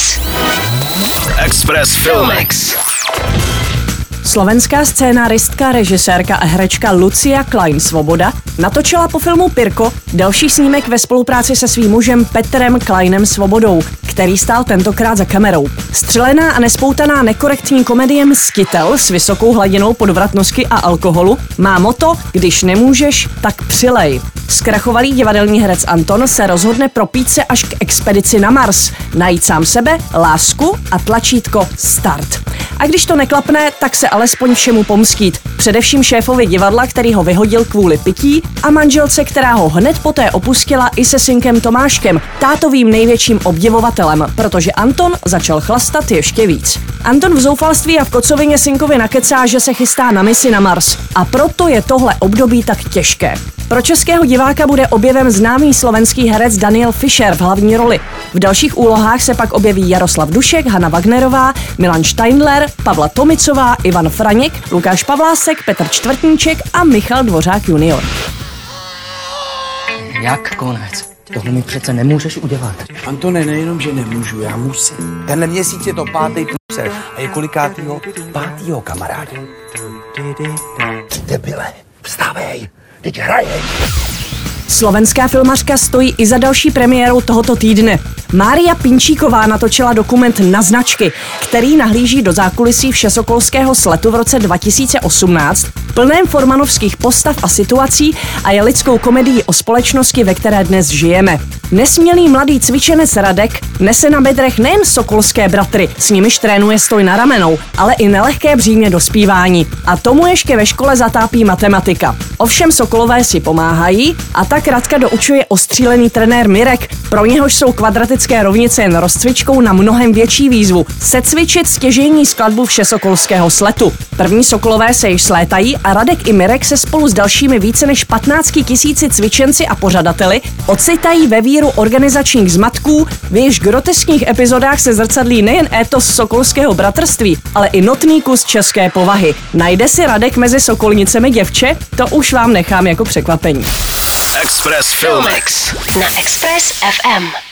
Express. Express Filmix. Slovenská scénaristka, režisérka a herečka Lucia Klein Svoboda natočila po filmu Pirko další snímek ve spolupráci se svým mužem Petrem Kleinem Svobodou, který stál tentokrát za kamerou. Střelená a nespoutaná nekorektní komedie Mskitel s vysokou hladinou podvratnosti a alkoholu má moto Když nemůžeš, tak přilej. Zkrachovalý divadelní herec Anton se rozhodne propít se až k expedici na Mars, najít sám sebe, lásku a tlačítko Start. A když to neklapne, tak se alespoň všemu pomstít. Především šéfovi divadla, který ho vyhodil kvůli pití a manželce, která ho hned poté opustila i se synkem Tomáškem, tátovým největším obdivovatelem, protože Anton začal chlastat ještě víc. Anton v zoufalství a v kocovině synkovi nakecá, že se chystá na misi na Mars. A proto je tohle období tak těžké. Pro českého diváka bude objevem známý slovenský herec Daniel Fischer v hlavní roli. V dalších úlohách se pak objeví Jaroslav Dušek, Hanna Wagnerová, Milan Steindler, Pavla Tomicová, Ivan Franěk, Lukáš Pavlásek, Petr Čtvrtníček a Michal Dvořák junior. Jak konec? Tohle mi přece nemůžeš udělat. Antone, nejenom, že nemůžu, já musím. Tenhle měsíc je to pátý průser a je kolikátýho? Pátýho, kamaráde. Debile, vstávej, teď hraješ. Slovenská filmařka stojí i za další premiérou tohoto týdne. Mária Pinčíková natočila dokument Na značky, který nahlíží do zákulisí Všesokolského sletu v roce 2018, plném formanovských postav a situací a je lidskou komedií o společnosti, ve které dnes žijeme. Nesmělý mladý cvičenec Radek nese na bedrech nejen sokolské bratry, s nimiž trénuje stoj na ramenou, ale i nelehké břímě dospívání. A tomu ještě ve škole zatápí matematika. Ovšem Sokolové si pomáhají a tak Radka doučuje ostřílený trenér Mirek, pro něhož jsou kvadratické rovnice jen rozcvičkou na mnohem větší výzvu. Secvičit stěžení skladbu všesokolského sletu. První Sokolové se již slétají a Radek i Mirek se spolu s dalšími více než 15 tisíci cvičenci a pořadateli ocitají ve víru organizačních zmatků, v jejichž groteskních epizodách se zrcadlí nejen étos sokolského bratrství, ale i notný kus české povahy. Najde si Radek mezi sokolnicemi děvče? To už vám nechám jako překvapení. Express Filmix. Na Express FM.